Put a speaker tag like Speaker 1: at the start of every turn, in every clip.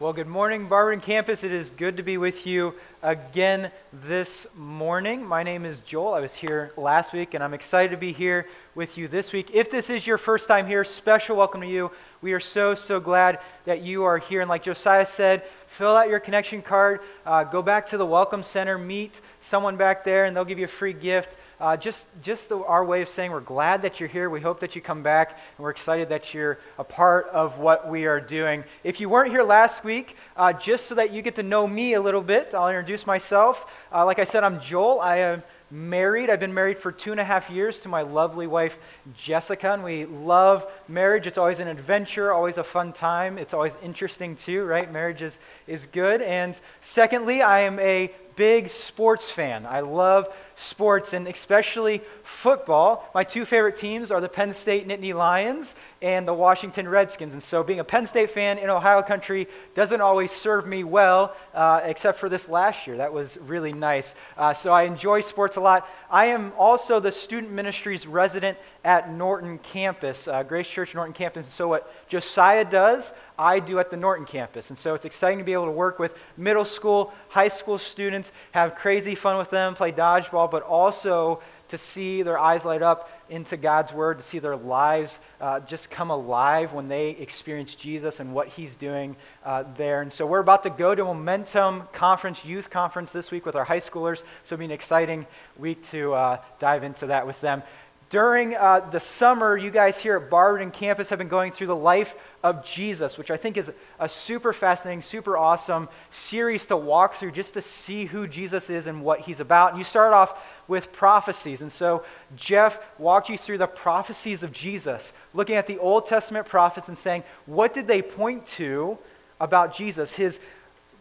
Speaker 1: Well, good morning, Barberton Campus. It is good to be with you again this morning. My name is Joel. I was here last week, and I'm excited to be here with you this week. If this is your first time here, special welcome to you. We are so, so glad that you are here. And like Josiah said, fill out your connection card, uh, go back to the Welcome Center, meet someone back there, and they'll give you a free gift. Uh, just just the, our way of saying we're glad that you're here. We hope that you come back, and we're excited that you're a part of what we are doing. If you weren't here last week, uh, just so that you get to know me a little bit, I'll introduce myself. Uh, like I said, I'm Joel. I am married. I've been married for two and a half years to my lovely wife, Jessica, and we love marriage. It's always an adventure, always a fun time. It's always interesting, too, right? Marriage is, is good. And secondly, I am a big sports fan. I love sports and especially football. My two favorite teams are the Penn State Nittany Lions and the Washington Redskins. And so, being a Penn State fan in Ohio country doesn't always serve me well, uh, except for this last year. That was really nice. Uh, so, I enjoy sports a lot. I am also the student ministries resident at Norton campus, uh, Grace Church Norton campus. And so, what Josiah does, I do at the Norton campus. And so, it's exciting to be able to work with middle school, high school students, have crazy fun with them, play dodgeball, but also to see their eyes light up into God's Word, to see their lives uh, just come alive when they experience Jesus and what He's doing uh, there. And so we're about to go to Momentum Conference, Youth Conference this week with our high schoolers. So it'll be an exciting week to uh, dive into that with them. During uh, the summer, you guys here at Barberton campus have been going through the life of Jesus, which I think is a super fascinating, super awesome series to walk through just to see who Jesus is and what he's about. And you start off with prophecies. And so Jeff walked you through the prophecies of Jesus, looking at the Old Testament prophets and saying, what did they point to about Jesus? His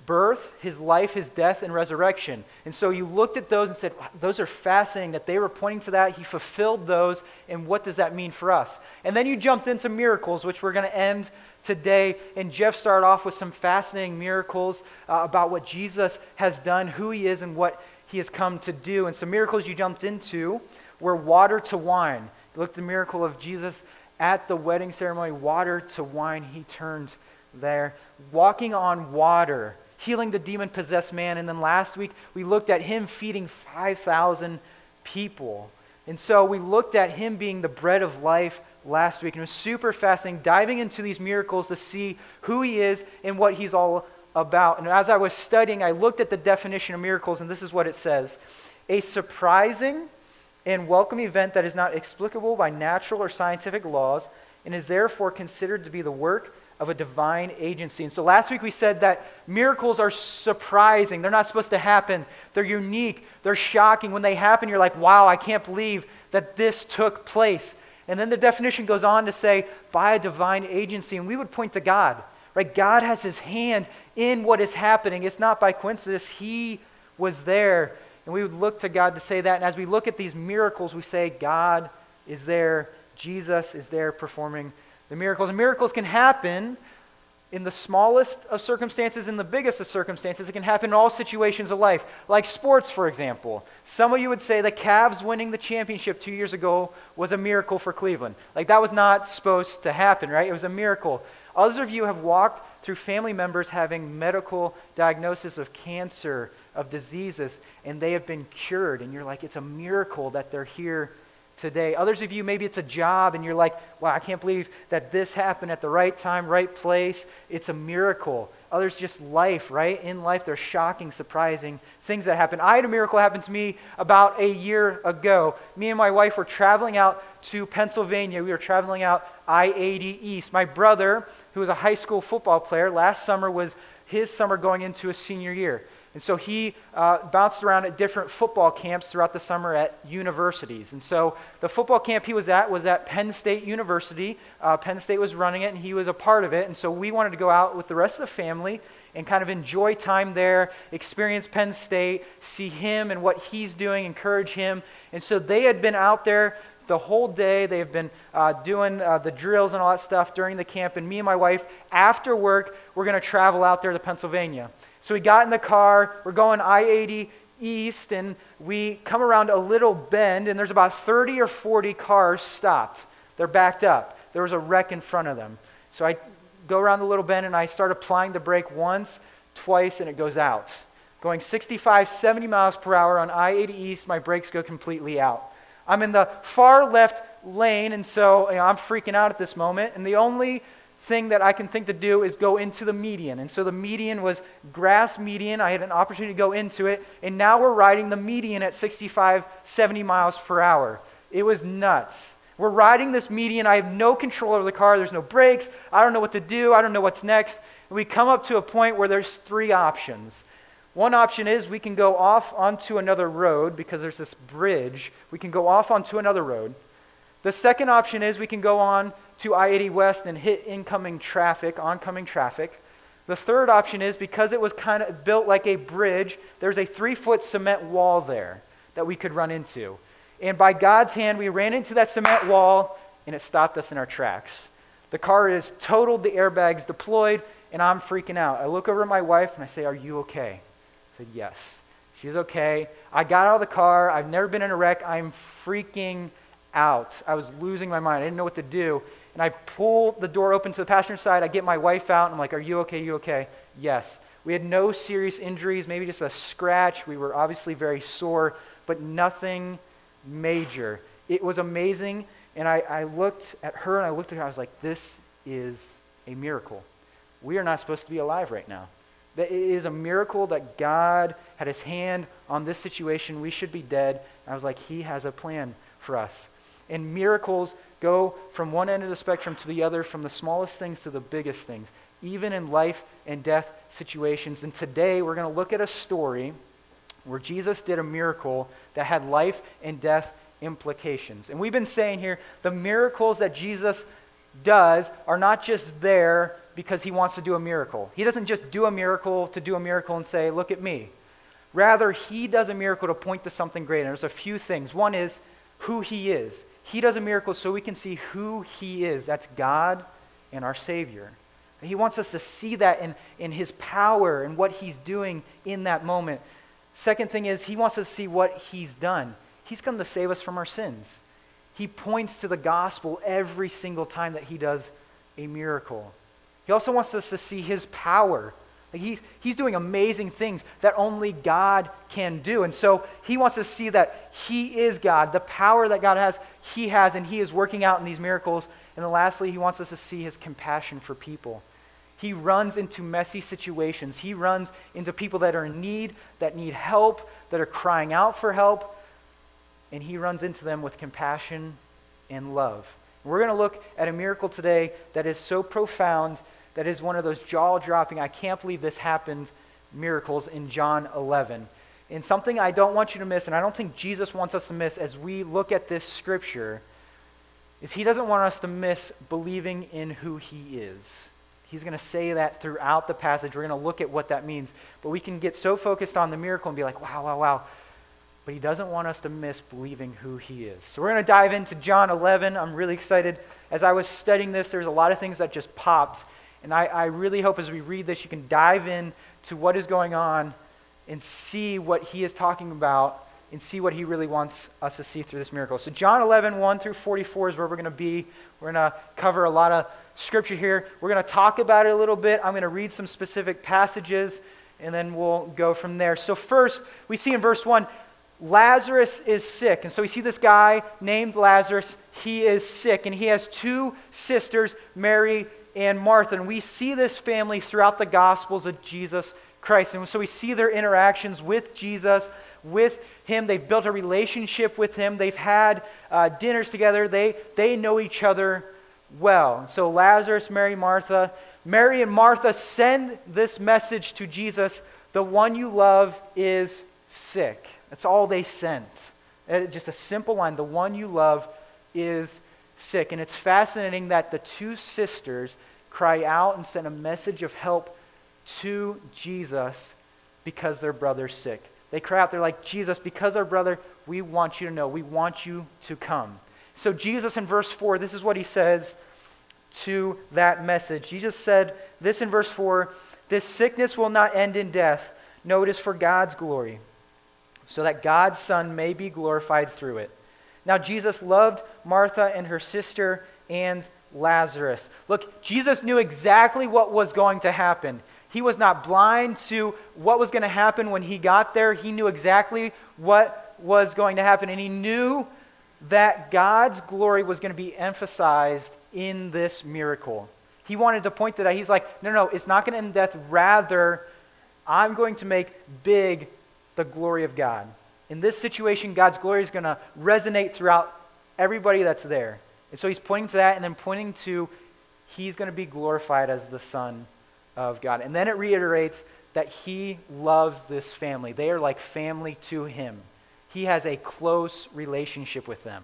Speaker 1: birth, his life, his death, and resurrection. And so you looked at those and said, those are fascinating that they were pointing to that. He fulfilled those, and what does that mean for us? And then you jumped into miracles, which we're going to end today. And Jeff started off with some fascinating miracles uh, about what Jesus has done, who he is, and what he has come to do. And some miracles you jumped into were water to wine. You looked at the miracle of Jesus at the wedding ceremony, water to wine. He turned there. Walking on water healing the demon possessed man. And then last week, we looked at him feeding 5,000 people. And so we looked at him being the bread of life last week. And it was super fascinating diving into these miracles to see who he is and what he's all about. And as I was studying, I looked at the definition of miracles, and this is what it says A surprising and welcome event that is not explicable by natural or scientific laws and is therefore considered to be the work of a divine agency. And so last week we said that miracles are surprising. They're not supposed to happen. They're unique. They're shocking. When they happen, you're like, wow, I can't believe that this took place. And then the definition goes on to say, by a divine agency. And we would point to God, right? God has his hand in what is happening. It's not by coincidence. He was there. And we would look to God to say that. And as we look at these miracles, we say, God is there. Jesus is there performing the miracles. And miracles can happen in the smallest of circumstances, in the biggest of circumstances. It can happen in all situations of life, like sports, for example. Some of you would say the Cavs winning the championship two years ago was a miracle for Cleveland. Like that was not supposed to happen, right? It was a miracle. Others of you have walked through family members having medical diagnosis of cancer, of diseases, and they have been cured. And you're like, it's a miracle that they're here today. Others of you, maybe it's a job and you're like, wow, I can't believe that this happened at the right time, right place. It's a miracle. Others, just life, right? In life, there's shocking, surprising things that happen. I had a miracle happen to me about a year ago. Me and my wife were traveling out to Pennsylvania. We were traveling out I 80 East. My brother, who was a high school football player, last summer was his summer going into his senior year. And so he uh, bounced around at different football camps throughout the summer at universities. And so the football camp he was at was at Penn State University. Uh, Penn State was running it, and he was a part of it. And so we wanted to go out with the rest of the family and kind of enjoy time there, experience Penn State, see him and what he's doing, encourage him. And so they had been out there the whole day. They have been uh, doing uh, the drills and all that stuff during the camp. And me and my wife, after work, we're going to travel out there to Pennsylvania. So we got in the car, we're going I 80 east, and we come around a little bend, and there's about 30 or 40 cars stopped. They're backed up. There was a wreck in front of them. So I go around the little bend and I start applying the brake once, twice, and it goes out. Going 65, 70 miles per hour on I 80 East, my brakes go completely out. I'm in the far left lane, and so you know, I'm freaking out at this moment. And the only thing that I can think to do is go into the median. And so the median was grass median. I had an opportunity to go into it. And now we're riding the median at 65, 70 miles per hour. It was nuts. We're riding this median. I have no control over the car. There's no brakes. I don't know what to do. I don't know what's next. And we come up to a point where there's three options. One option is we can go off onto another road because there's this bridge. We can go off onto another road. The second option is we can go on to I 80 West and hit incoming traffic, oncoming traffic. The third option is because it was kind of built like a bridge, there's a three foot cement wall there that we could run into. And by God's hand, we ran into that cement wall and it stopped us in our tracks. The car is totaled, the airbags deployed, and I'm freaking out. I look over at my wife and I say, Are you okay? I said, Yes. She's okay. I got out of the car. I've never been in a wreck. I'm freaking out. I was losing my mind. I didn't know what to do. And I pull the door open to the passenger side. I get my wife out. And I'm like, Are you okay? You okay? Yes. We had no serious injuries, maybe just a scratch. We were obviously very sore, but nothing major. It was amazing. And I, I looked at her and I looked at her. I was like, This is a miracle. We are not supposed to be alive right now. That it is a miracle that God had his hand on this situation. We should be dead. And I was like, He has a plan for us. And miracles go from one end of the spectrum to the other, from the smallest things to the biggest things, even in life and death situations. And today we're going to look at a story where Jesus did a miracle that had life and death implications. And we've been saying here the miracles that Jesus does are not just there because he wants to do a miracle. He doesn't just do a miracle to do a miracle and say, Look at me. Rather, he does a miracle to point to something greater. And there's a few things. One is who he is. He does a miracle so we can see who He is. That's God and our Savior. He wants us to see that in, in His power and what He's doing in that moment. Second thing is, He wants us to see what He's done. He's come to save us from our sins. He points to the gospel every single time that He does a miracle. He also wants us to see His power he's, he's doing amazing things that only God can do. And so he wants us to see that he is God. The power that God has, he has, and he is working out in these miracles. And then lastly, he wants us to see his compassion for people. He runs into messy situations. He runs into people that are in need, that need help, that are crying out for help. And he runs into them with compassion and love. We're going to look at a miracle today that is so profound that is one of those jaw dropping, I can't believe this happened miracles in John 11. And something I don't want you to miss, and I don't think Jesus wants us to miss as we look at this scripture, is he doesn't want us to miss believing in who he is. He's going to say that throughout the passage. We're going to look at what that means. But we can get so focused on the miracle and be like, wow, wow, wow. But he doesn't want us to miss believing who he is. So we're going to dive into John 11. I'm really excited. As I was studying this, there's a lot of things that just popped and I, I really hope as we read this, you can dive in to what is going on and see what he is talking about and see what he really wants us to see through this miracle. So, John 11, 1 through 44 is where we're going to be. We're going to cover a lot of scripture here. We're going to talk about it a little bit. I'm going to read some specific passages, and then we'll go from there. So, first, we see in verse 1 Lazarus is sick. And so we see this guy named Lazarus. He is sick, and he has two sisters, Mary and Martha. And we see this family throughout the Gospels of Jesus Christ. And so we see their interactions with Jesus, with Him. They've built a relationship with Him, they've had uh, dinners together, they, they know each other well. So Lazarus, Mary, Martha. Mary and Martha send this message to Jesus the one you love is sick. That's all they sent. Just a simple line the one you love is sick. And it's fascinating that the two sisters cry out and send a message of help to Jesus because their brother's sick. They cry out, they're like, Jesus, because our brother, we want you to know, we want you to come. So, Jesus in verse 4, this is what he says to that message. Jesus said this in verse 4 This sickness will not end in death. No, it is for God's glory, so that God's Son may be glorified through it. Now, Jesus loved Martha and her sister and Lazarus. Look, Jesus knew exactly what was going to happen. He was not blind to what was going to happen when he got there. He knew exactly what was going to happen, and he knew that God's glory was going to be emphasized in this miracle. He wanted to point to that. He's like, no, no, it's not going to end death. Rather, I'm going to make big the glory of God. In this situation, God's glory is going to resonate throughout everybody that's there. And so he's pointing to that and then pointing to he's going to be glorified as the Son of God. And then it reiterates that he loves this family. They are like family to him. He has a close relationship with them.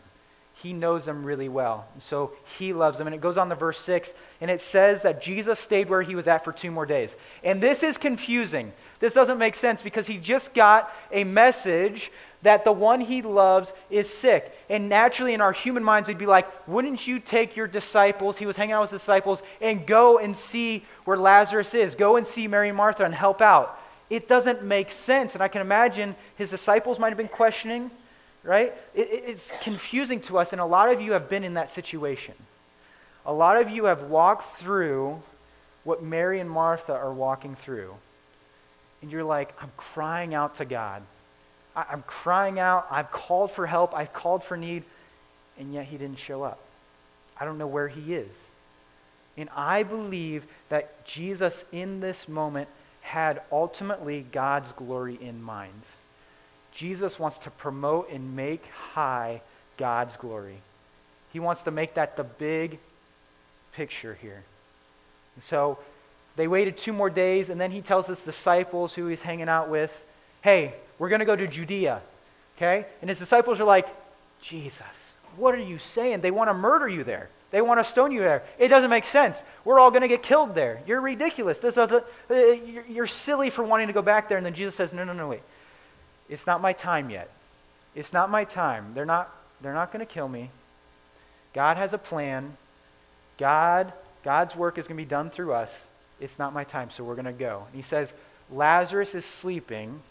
Speaker 1: He knows them really well. So he loves them. And it goes on to verse 6, and it says that Jesus stayed where he was at for two more days. And this is confusing. This doesn't make sense because he just got a message that the one he loves is sick. And naturally, in our human minds, we'd be like, wouldn't you take your disciples, he was hanging out with his disciples, and go and see where Lazarus is? Go and see Mary and Martha and help out. It doesn't make sense. And I can imagine his disciples might have been questioning, right? It, it's confusing to us, and a lot of you have been in that situation. A lot of you have walked through what Mary and Martha are walking through. And you're like, I'm crying out to God. I, I'm crying out. I've called for help. I've called for need. And yet he didn't show up. I don't know where he is. And I believe that Jesus in this moment had ultimately God's glory in mind. Jesus wants to promote and make high God's glory. He wants to make that the big picture here. And so they waited two more days, and then he tells his disciples who he's hanging out with, hey, we're going to go to Judea. Okay? And his disciples are like, Jesus, what are you saying? They want to murder you there. They want to stone you there. It doesn't make sense. We're all going to get killed there. You're ridiculous. This doesn't, uh, you're silly for wanting to go back there. And then Jesus says, No, no, no, wait. It's not my time yet. It's not my time. They're not, they're not going to kill me. God has a plan. God, God's work is going to be done through us. It's not my time, so we're going to go. And he says, Lazarus is sleeping.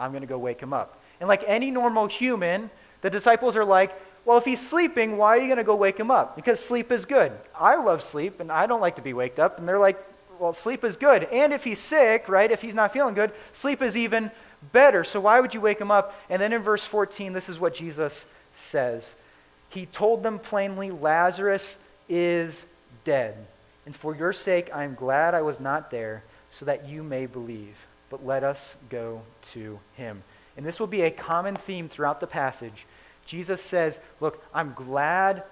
Speaker 1: I'm going to go wake him up. And like any normal human, the disciples are like, well, if he's sleeping, why are you going to go wake him up? Because sleep is good. I love sleep, and I don't like to be waked up. And they're like, well, sleep is good. And if he's sick, right, if he's not feeling good, sleep is even better. So why would you wake him up? And then in verse 14, this is what Jesus says He told them plainly, Lazarus is dead. And for your sake, I am glad I was not there, so that you may believe. But let us go to him. And this will be a common theme throughout the passage Jesus says, Look, I'm glad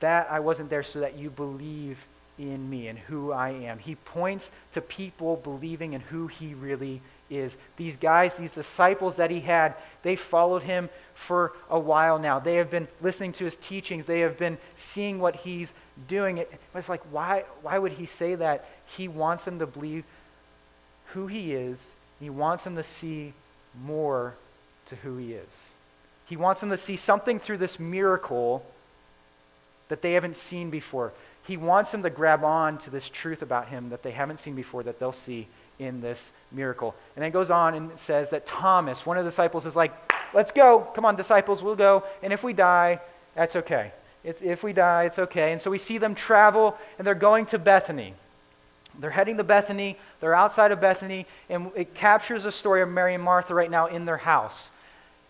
Speaker 1: that I wasn't there so that you believe in me and who I am. He points to people believing in who he really is. These guys, these disciples that he had, they followed him for a while now. They have been listening to his teachings, they have been seeing what he's doing. It was like, why, why would he say that? He wants them to believe who he is, he wants them to see more to who he is. He wants them to see something through this miracle that they haven't seen before. He wants them to grab on to this truth about him that they haven't seen before, that they'll see in this miracle. And then it goes on and says that Thomas, one of the disciples, is like, Let's go. Come on, disciples, we'll go. And if we die, that's okay. If we die, it's okay. And so we see them travel, and they're going to Bethany. They're heading to Bethany. They're outside of Bethany, and it captures the story of Mary and Martha right now in their house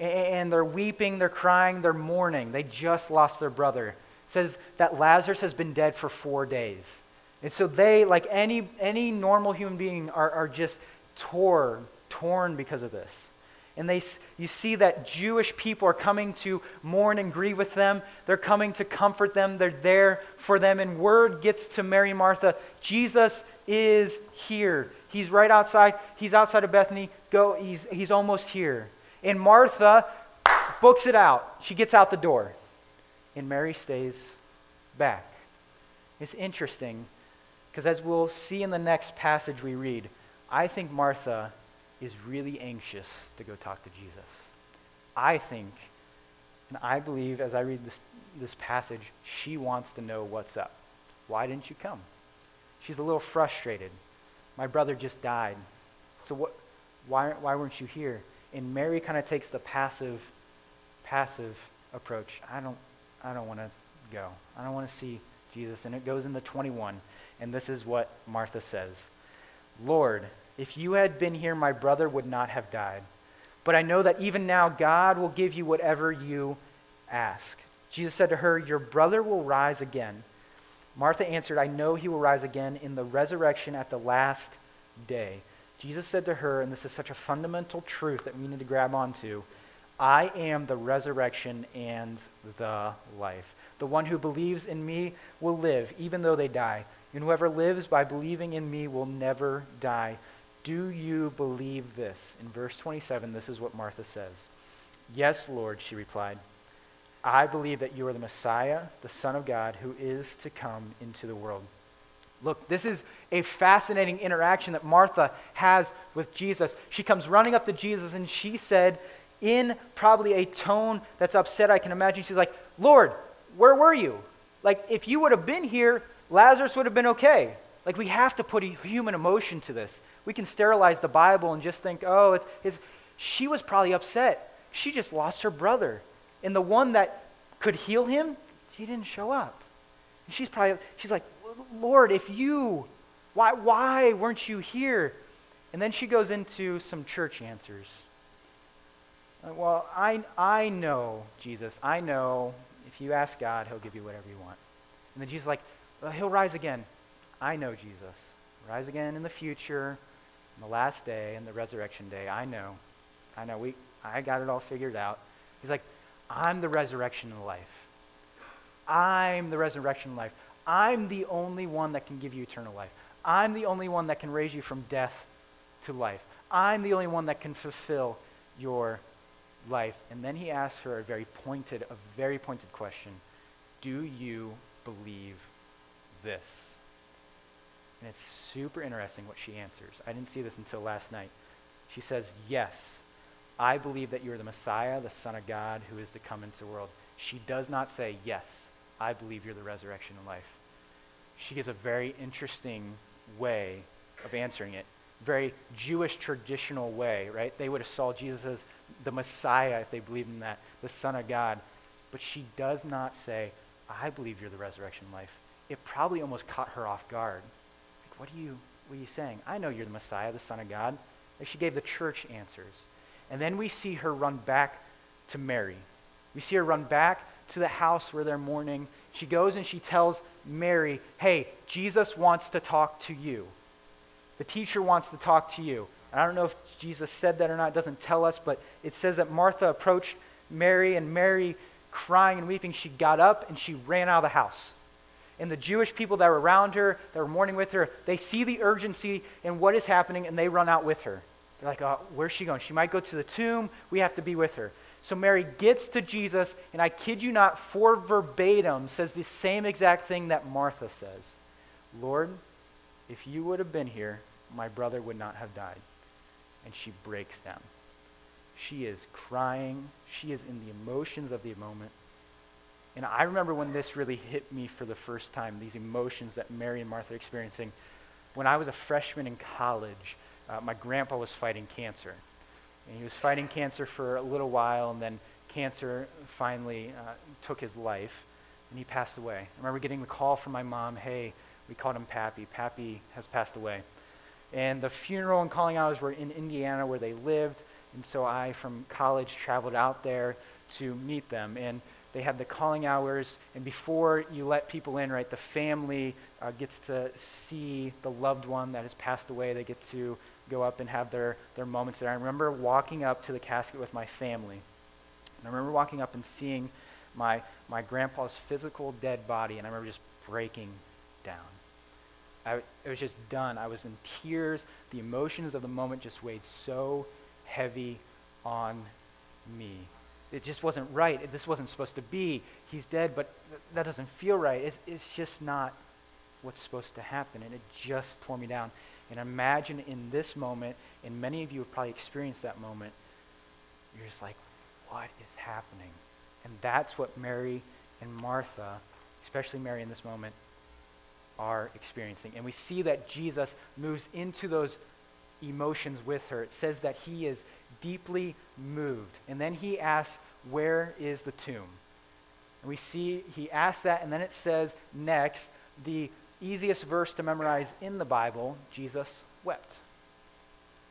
Speaker 1: and they're weeping, they're crying, they're mourning. They just lost their brother. It says that Lazarus has been dead for four days. And so they, like any, any normal human being, are, are just torn, torn because of this. And they, you see that Jewish people are coming to mourn and grieve with them. They're coming to comfort them. They're there for them. And word gets to Mary Martha Jesus is here. He's right outside. He's outside of Bethany. Go, he's, he's almost here. And Martha books it out. She gets out the door. And Mary stays back. It's interesting because, as we'll see in the next passage we read, I think Martha is really anxious to go talk to Jesus. I think, and I believe as I read this, this passage, she wants to know what's up. Why didn't you come? She's a little frustrated. My brother just died. So what, why, why weren't you here? And Mary kind of takes the passive, passive approach. I don't, I don't want to go. I don't want to see Jesus, and it goes into 21. And this is what Martha says Lord, if you had been here, my brother would not have died. But I know that even now God will give you whatever you ask. Jesus said to her, Your brother will rise again. Martha answered, I know he will rise again in the resurrection at the last day. Jesus said to her, and this is such a fundamental truth that we need to grab onto I am the resurrection and the life. The one who believes in me will live, even though they die. And whoever lives by believing in me will never die. Do you believe this? In verse 27, this is what Martha says. Yes, Lord, she replied. I believe that you are the Messiah, the Son of God, who is to come into the world. Look, this is a fascinating interaction that Martha has with Jesus. She comes running up to Jesus and she said, in probably a tone that's upset, I can imagine, she's like, Lord, where were you? Like, if you would have been here, Lazarus would have been okay. Like, we have to put a human emotion to this. We can sterilize the Bible and just think, oh, it's, it's. She was probably upset. She just lost her brother. And the one that could heal him, he didn't show up. And she's probably, she's like, Lord, if you, why, why weren't you here? And then she goes into some church answers. Uh, well, I, I know, Jesus, I know if you ask God, he'll give you whatever you want. And then Jesus is like, well, he'll rise again. I know Jesus. Rise again in the future, in the last day, in the resurrection day. I know. I know. We, I got it all figured out. He's like, I'm the resurrection and life. I'm the resurrection and life. I'm the only one that can give you eternal life. I'm the only one that can raise you from death to life. I'm the only one that can fulfill your life. And then he asks her a very pointed, a very pointed question. Do you believe this? And it's super interesting what she answers. I didn't see this until last night. She says, Yes, I believe that you are the Messiah, the Son of God, who is to come into the world. She does not say, Yes, I believe you're the resurrection and life. She gives a very interesting way of answering it. Very Jewish traditional way, right? They would have saw Jesus as the Messiah if they believed in that, the Son of God. But she does not say, I believe you're the resurrection life. It probably almost caught her off guard. What are you what are you saying? I know you're the Messiah, the Son of God. Like she gave the church answers. And then we see her run back to Mary. We see her run back to the house where they're mourning. She goes and she tells Mary, Hey, Jesus wants to talk to you. The teacher wants to talk to you. And I don't know if Jesus said that or not, it doesn't tell us, but it says that Martha approached Mary, and Mary, crying and weeping, she got up and she ran out of the house. And the Jewish people that were around her, that were mourning with her, they see the urgency in what is happening and they run out with her. They're like, oh, where's she going? She might go to the tomb. We have to be with her. So Mary gets to Jesus, and I kid you not, for verbatim, says the same exact thing that Martha says Lord, if you would have been here, my brother would not have died and she breaks down. She is crying. She is in the emotions of the moment. And I remember when this really hit me for the first time, these emotions that Mary and Martha are experiencing. When I was a freshman in college, uh, my grandpa was fighting cancer. And he was fighting cancer for a little while, and then cancer finally uh, took his life, and he passed away. I remember getting the call from my mom, hey, we called him Pappy. Pappy has passed away. And the funeral and calling hours were in Indiana where they lived. And so I, from college, traveled out there to meet them. And they have the calling hours. And before you let people in, right, the family uh, gets to see the loved one that has passed away. They get to go up and have their, their moments there. I remember walking up to the casket with my family. And I remember walking up and seeing my, my grandpa's physical dead body. And I remember just breaking down. I, it was just done. I was in tears. The emotions of the moment just weighed so heavy on me. It just wasn't right. This wasn't supposed to be. He's dead, but th- that doesn't feel right. It's, it's just not what's supposed to happen. And it just tore me down. And imagine in this moment, and many of you have probably experienced that moment, you're just like, what is happening? And that's what Mary and Martha, especially Mary in this moment, are experiencing. And we see that Jesus moves into those emotions with her. It says that he is deeply moved. And then he asks, Where is the tomb? And we see he asks that, and then it says next, the easiest verse to memorize in the Bible Jesus wept.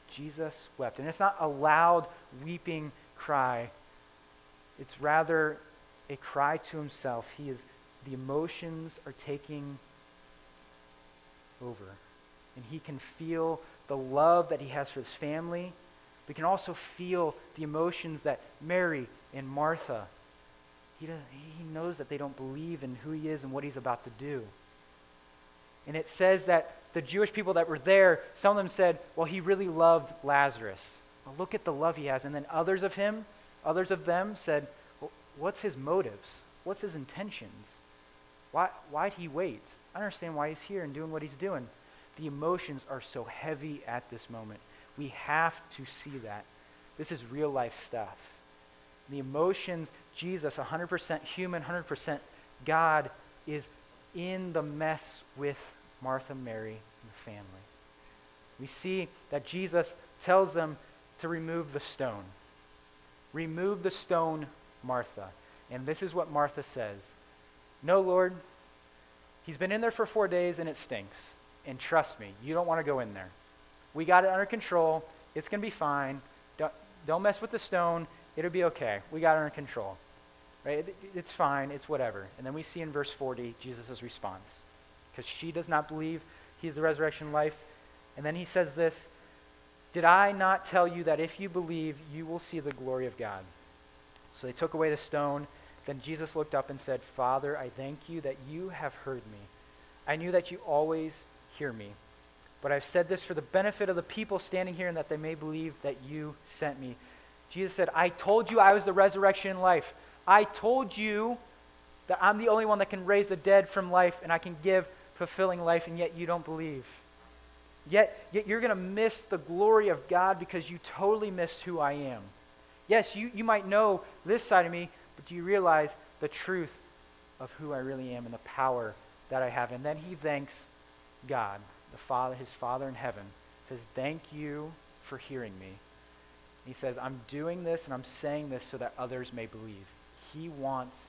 Speaker 1: Jesus wept. And it's not a loud, weeping cry, it's rather a cry to himself. He is, the emotions are taking over. And he can feel the love that he has for his family. We can also feel the emotions that Mary and Martha he, he knows that they don't believe in who he is and what he's about to do. And it says that the Jewish people that were there, some of them said, well, he really loved Lazarus. Well, look at the love he has. And then others of him, others of them said, well, what's his motives? What's his intentions? Why, why'd he wait? I understand why he's here and doing what he's doing. The emotions are so heavy at this moment. We have to see that. This is real life stuff. The emotions, Jesus, 100% human, 100% God, is in the mess with Martha, Mary, and the family. We see that Jesus tells them to remove the stone. Remove the stone, Martha. And this is what Martha says No, Lord, he's been in there for four days and it stinks. And trust me, you don't want to go in there. We got it under control. It's going to be fine. Don't, don't mess with the stone. It'll be okay. We got it under control. Right? It, it's fine. It's whatever. And then we see in verse 40 Jesus' response. Because she does not believe he's the resurrection life. And then he says this Did I not tell you that if you believe, you will see the glory of God? So they took away the stone. Then Jesus looked up and said, Father, I thank you that you have heard me. I knew that you always hear me. But I've said this for the benefit of the people standing here and that they may believe that you sent me. Jesus said, I told you I was the resurrection and life. I told you that I'm the only one that can raise the dead from life and I can give fulfilling life, and yet you don't believe. Yet, yet you're going to miss the glory of God because you totally miss who I am. Yes, you, you might know this side of me, but do you realize the truth of who I really am and the power that I have? And then he thanks God, the Father, his Father in heaven, says, Thank you for hearing me. He says, I'm doing this and I'm saying this so that others may believe. He wants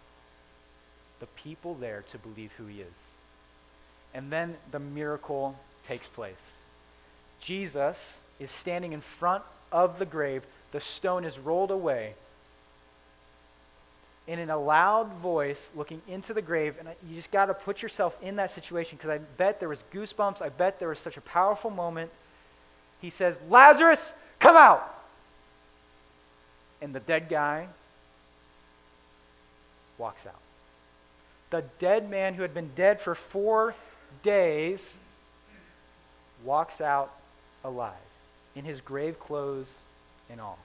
Speaker 1: the people there to believe who he is. And then the miracle takes place. Jesus is standing in front of the grave. The stone is rolled away. And in a loud voice, looking into the grave, and you just got to put yourself in that situation because I bet there was goosebumps. I bet there was such a powerful moment. He says, Lazarus, come out and the dead guy walks out. The dead man who had been dead for four days walks out alive in his grave clothes and all.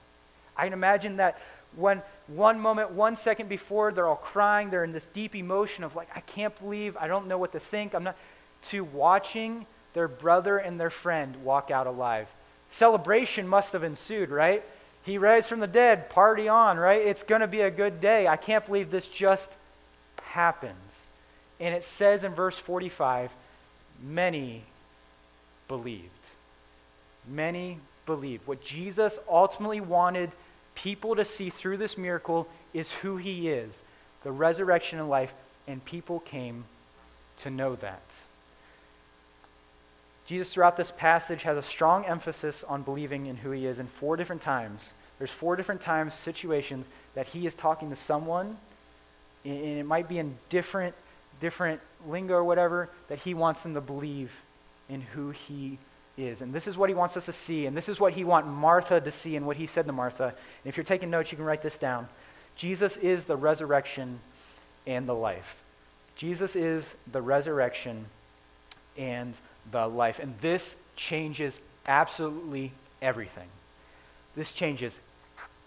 Speaker 1: I can imagine that when one moment, one second before, they're all crying, they're in this deep emotion of like, I can't believe, I don't know what to think, I'm not, to watching their brother and their friend walk out alive. Celebration must have ensued, right? He raised from the dead. Party on, right? It's going to be a good day. I can't believe this just happens. And it says in verse 45 many believed. Many believed. What Jesus ultimately wanted people to see through this miracle is who he is the resurrection and life, and people came to know that. Jesus, throughout this passage, has a strong emphasis on believing in who he is in four different times. There's four different times, situations, that he is talking to someone, and it might be in different, different lingo or whatever, that he wants them to believe in who he is. And this is what he wants us to see, and this is what he wants Martha to see, and what he said to Martha. And if you're taking notes, you can write this down. Jesus is the resurrection and the life. Jesus is the resurrection and the life. And this changes absolutely everything. This changes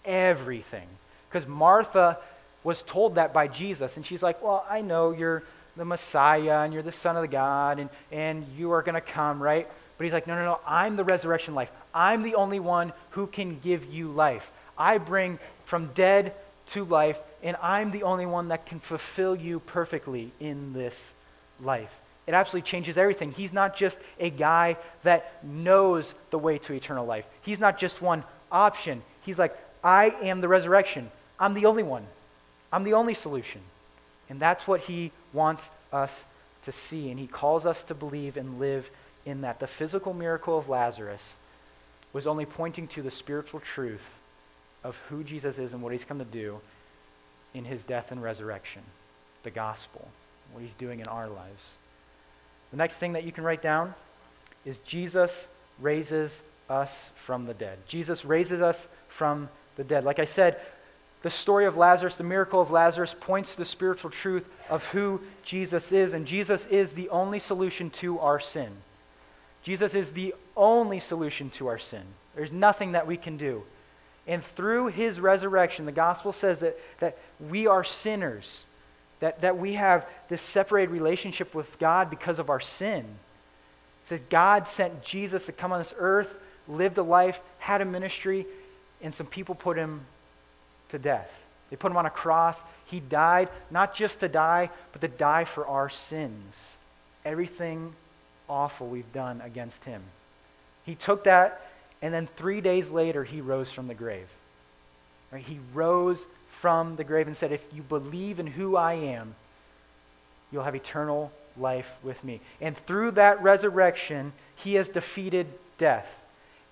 Speaker 1: everything. Because Martha was told that by Jesus, and she's like, Well, I know you're the Messiah and you're the Son of the God and, and you are going to come, right? But he's like, No, no, no, I'm the resurrection life. I'm the only one who can give you life. I bring from dead to life, and I'm the only one that can fulfill you perfectly in this life. It absolutely changes everything. He's not just a guy that knows the way to eternal life, he's not just one option. He's like, I am the resurrection. I'm the only one. I'm the only solution. And that's what he wants us to see. And he calls us to believe and live in that. The physical miracle of Lazarus was only pointing to the spiritual truth of who Jesus is and what he's come to do in his death and resurrection, the gospel, what he's doing in our lives. The next thing that you can write down is Jesus raises us from the dead. Jesus raises us from the dead. Like I said, the story of Lazarus, the miracle of Lazarus, points to the spiritual truth of who Jesus is, and Jesus is the only solution to our sin. Jesus is the only solution to our sin. There's nothing that we can do. And through his resurrection, the gospel says that, that we are sinners, that, that we have this separated relationship with God because of our sin. It says God sent Jesus to come on this earth, lived a life, had a ministry, and some people put him to death. They put him on a cross. He died, not just to die, but to die for our sins. Everything awful we've done against him. He took that and then three days later, he rose from the grave. Right? He rose from the grave and said, If you believe in who I am, you'll have eternal life with me. And through that resurrection, he has defeated death.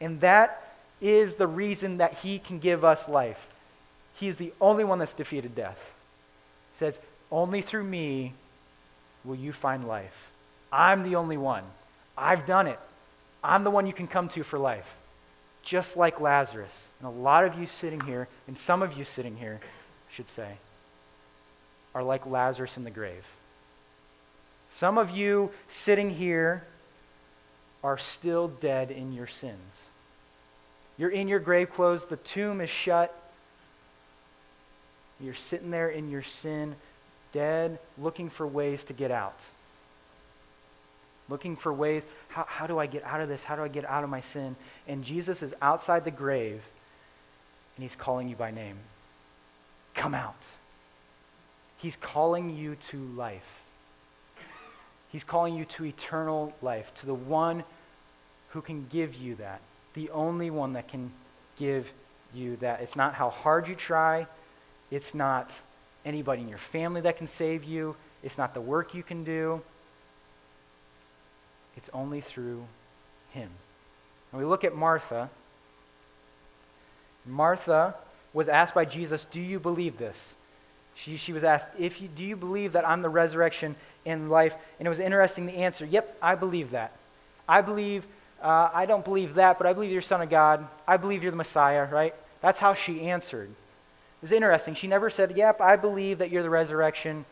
Speaker 1: And that is the reason that he can give us life. He is the only one that's defeated death. He says, Only through me will you find life. I'm the only one. I've done it. I'm the one you can come to for life just like Lazarus. And a lot of you sitting here, and some of you sitting here, I should say, are like Lazarus in the grave. Some of you sitting here are still dead in your sins. You're in your grave clothes, the tomb is shut. You're sitting there in your sin, dead, looking for ways to get out looking for ways how, how do I get out of this? How do I get out of my sin? And Jesus is outside the grave and he's calling you by name. Come out. He's calling you to life. He's calling you to eternal life, to the one who can give you that, the only one that can give you that. It's not how hard you try, it's not anybody in your family that can save you, it's not the work you can do. It's only through him. And we look at Martha. Martha was asked by Jesus, Do you believe this? She, she was asked, if you, Do you believe that I'm the resurrection and life? And it was interesting the answer, Yep, I believe that. I believe, uh, I don't believe that, but I believe you're Son of God. I believe you're the Messiah, right? That's how she answered. It was interesting. She never said, Yep, I believe that you're the resurrection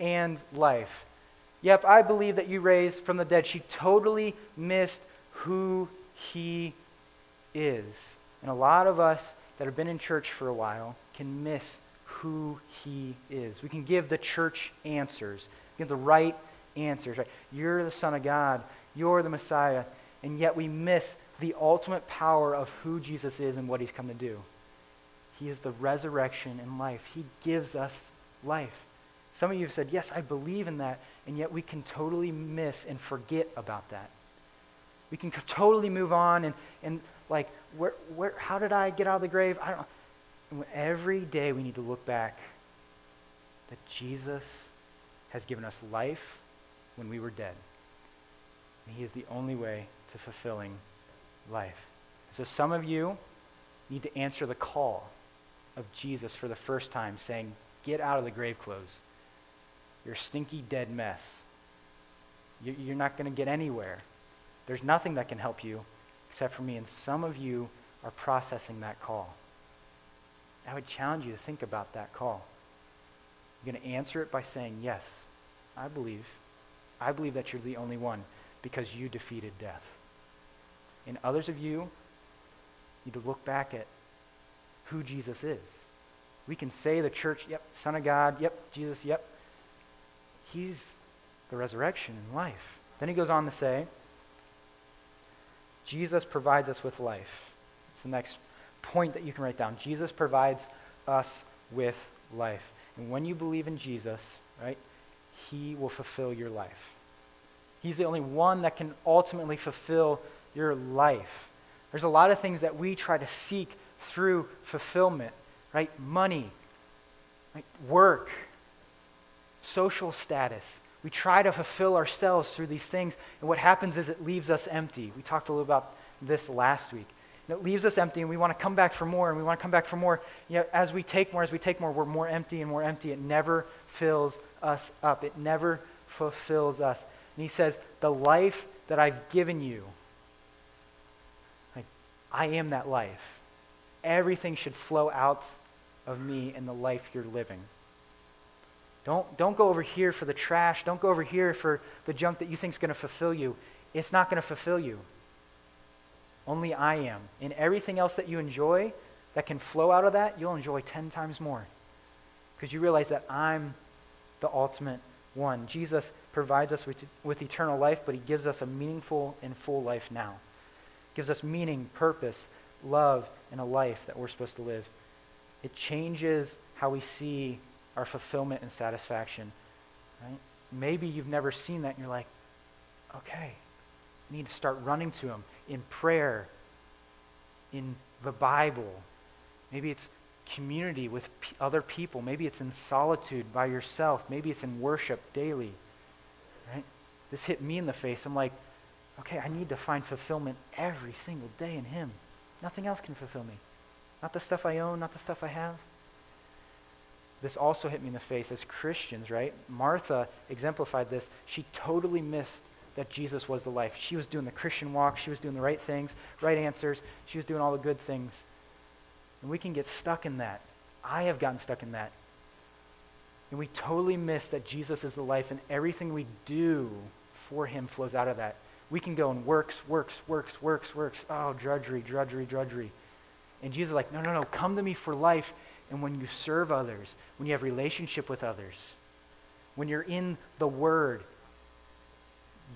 Speaker 1: and life. Yep, I believe that you raised from the dead. She totally missed who he is. And a lot of us that have been in church for a while can miss who he is. We can give the church answers, give the right answers. Right? You're the Son of God, you're the Messiah, and yet we miss the ultimate power of who Jesus is and what he's come to do. He is the resurrection and life. He gives us life. Some of you have said, Yes, I believe in that, and yet we can totally miss and forget about that. We can totally move on and, and like, where, where, how did I get out of the grave? I don't and every day we need to look back that Jesus has given us life when we were dead. And he is the only way to fulfilling life. So some of you need to answer the call of Jesus for the first time, saying, Get out of the grave clothes. You're a stinky, dead mess. You're not going to get anywhere. There's nothing that can help you except for me. And some of you are processing that call. I would challenge you to think about that call. You're going to answer it by saying, Yes, I believe. I believe that you're the only one because you defeated death. And others of you need to look back at who Jesus is. We can say the church, yep, Son of God, yep, Jesus, yep, He's the resurrection and life. Then he goes on to say, Jesus provides us with life. It's the next point that you can write down. Jesus provides us with life. And when you believe in Jesus, right, he will fulfill your life. He's the only one that can ultimately fulfill your life. There's a lot of things that we try to seek through fulfillment, right? Money, right? work, social status. We try to fulfill ourselves through these things, and what happens is it leaves us empty. We talked a little about this last week. And it leaves us empty, and we want to come back for more, and we want to come back for more. As we take more, as we take more, we're more empty and more empty. It never fills us up, it never fulfills us. And he says, The life that I've given you, like, I am that life. Everything should flow out of me in the life you're living. Don't, don't go over here for the trash. Don't go over here for the junk that you think is going to fulfill you. It's not going to fulfill you. Only I am. In everything else that you enjoy that can flow out of that, you'll enjoy 10 times more. Because you realize that I'm the ultimate one. Jesus provides us with, with eternal life, but he gives us a meaningful and full life now. Gives us meaning, purpose, love, and a life that we're supposed to live. It changes how we see our fulfillment and satisfaction. Right? Maybe you've never seen that and you're like, okay, I need to start running to him in prayer, in the Bible. Maybe it's community with p- other people. Maybe it's in solitude by yourself. Maybe it's in worship daily. Right? This hit me in the face. I'm like, okay, I need to find fulfillment every single day in Him. Nothing else can fulfill me. Not the stuff I own, not the stuff I have. This also hit me in the face as Christians, right? Martha exemplified this. She totally missed that Jesus was the life. She was doing the Christian walk, she was doing the right things, right answers, she was doing all the good things. And we can get stuck in that. I have gotten stuck in that. And we totally miss that Jesus is the life, and everything we do for him flows out of that. We can go and works, works, works, works, works. Oh, drudgery, drudgery, drudgery. And Jesus is like, no, no, no, come to me for life. And when you serve others, when you have relationship with others, when you're in the Word,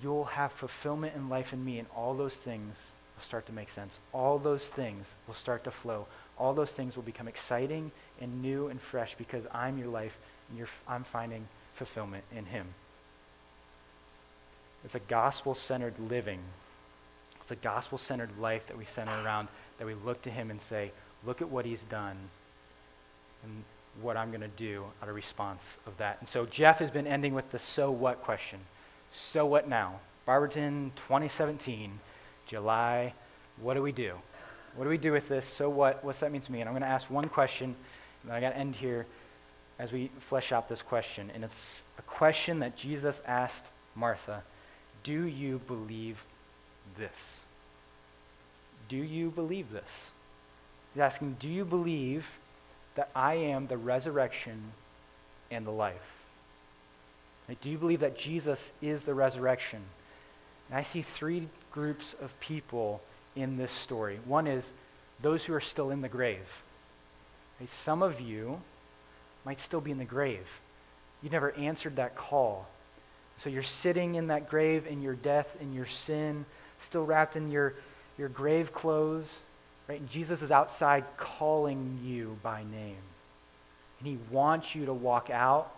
Speaker 1: you'll have fulfillment in life in me, and all those things will start to make sense. All those things will start to flow. All those things will become exciting and new and fresh because I'm your life, and I'm finding fulfillment in Him. It's a gospel centered living. It's a gospel centered life that we center around, that we look to Him and say, Look at what He's done, and what I'm going to do out of response of that. And so Jeff has been ending with the so what question. So what now? Barberton 2017, July. What do we do? What do we do with this? So what? What's that mean to me? And I'm going to ask one question, and I got to end here as we flesh out this question. And it's a question that Jesus asked Martha Do you believe this? Do you believe this? He's asking, Do you believe that I am the resurrection and the life? do you believe that Jesus is the resurrection? And I see three groups of people in this story. One is those who are still in the grave. Some of you might still be in the grave. You never answered that call. So you're sitting in that grave in your death, in your sin, still wrapped in your, your grave clothes. Right? And Jesus is outside calling you by name. And he wants you to walk out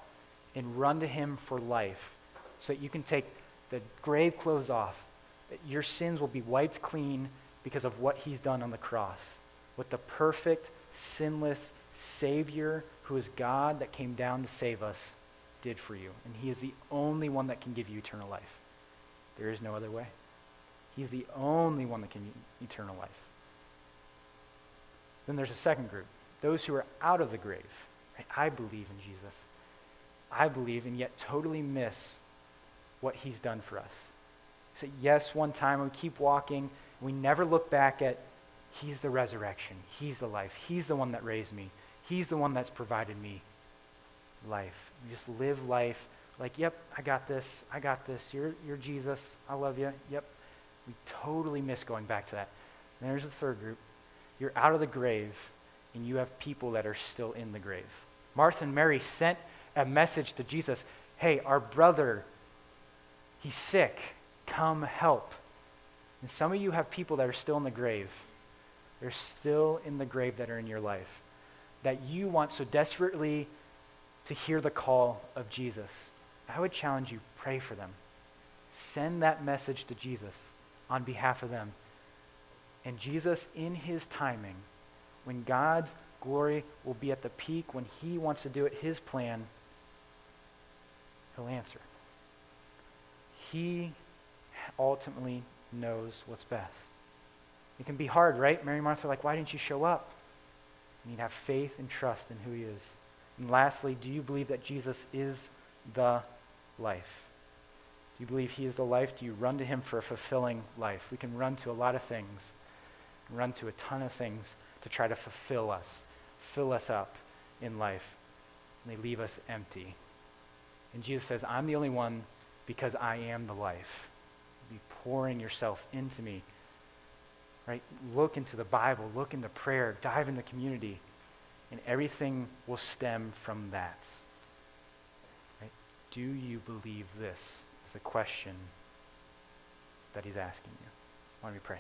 Speaker 1: and run to him for life so that you can take the grave clothes off, that your sins will be wiped clean because of what he's done on the cross. What the perfect, sinless Savior, who is God that came down to save us, did for you. And he is the only one that can give you eternal life. There is no other way. He's the only one that can give eternal life. Then there's a second group, those who are out of the grave. I believe in Jesus. I believe, and yet totally miss what he's done for us. So, yes, one time we keep walking, we never look back at he's the resurrection, he's the life, he's the one that raised me, he's the one that's provided me life. We just live life like, yep, I got this, I got this, you're, you're Jesus, I love you, yep. We totally miss going back to that. And there's the third group. You're out of the grave, and you have people that are still in the grave. Martha and Mary sent a message to Jesus hey, our brother, he's sick. Come help. And some of you have people that are still in the grave. They're still in the grave that are in your life. That you want so desperately to hear the call of Jesus. I would challenge you pray for them. Send that message to Jesus on behalf of them. And Jesus, in his timing, when God's glory will be at the peak, when he wants to do it, his plan, He'll answer. He ultimately knows what's best. It can be hard, right? Mary and Martha are like, why didn't you show up? You need to have faith and trust in who he is. And lastly, do you believe that Jesus is the life? Do you believe he is the life? Do you run to him for a fulfilling life? We can run to a lot of things, run to a ton of things to try to fulfill us, fill us up in life. And they leave us empty. And Jesus says, I'm the only one because I am the life. Be pouring yourself into me. Right? Look into the Bible, look into prayer, dive into community, and everything will stem from that. Right? Do you believe this? Is the question that he's asking you. Why don't we pray?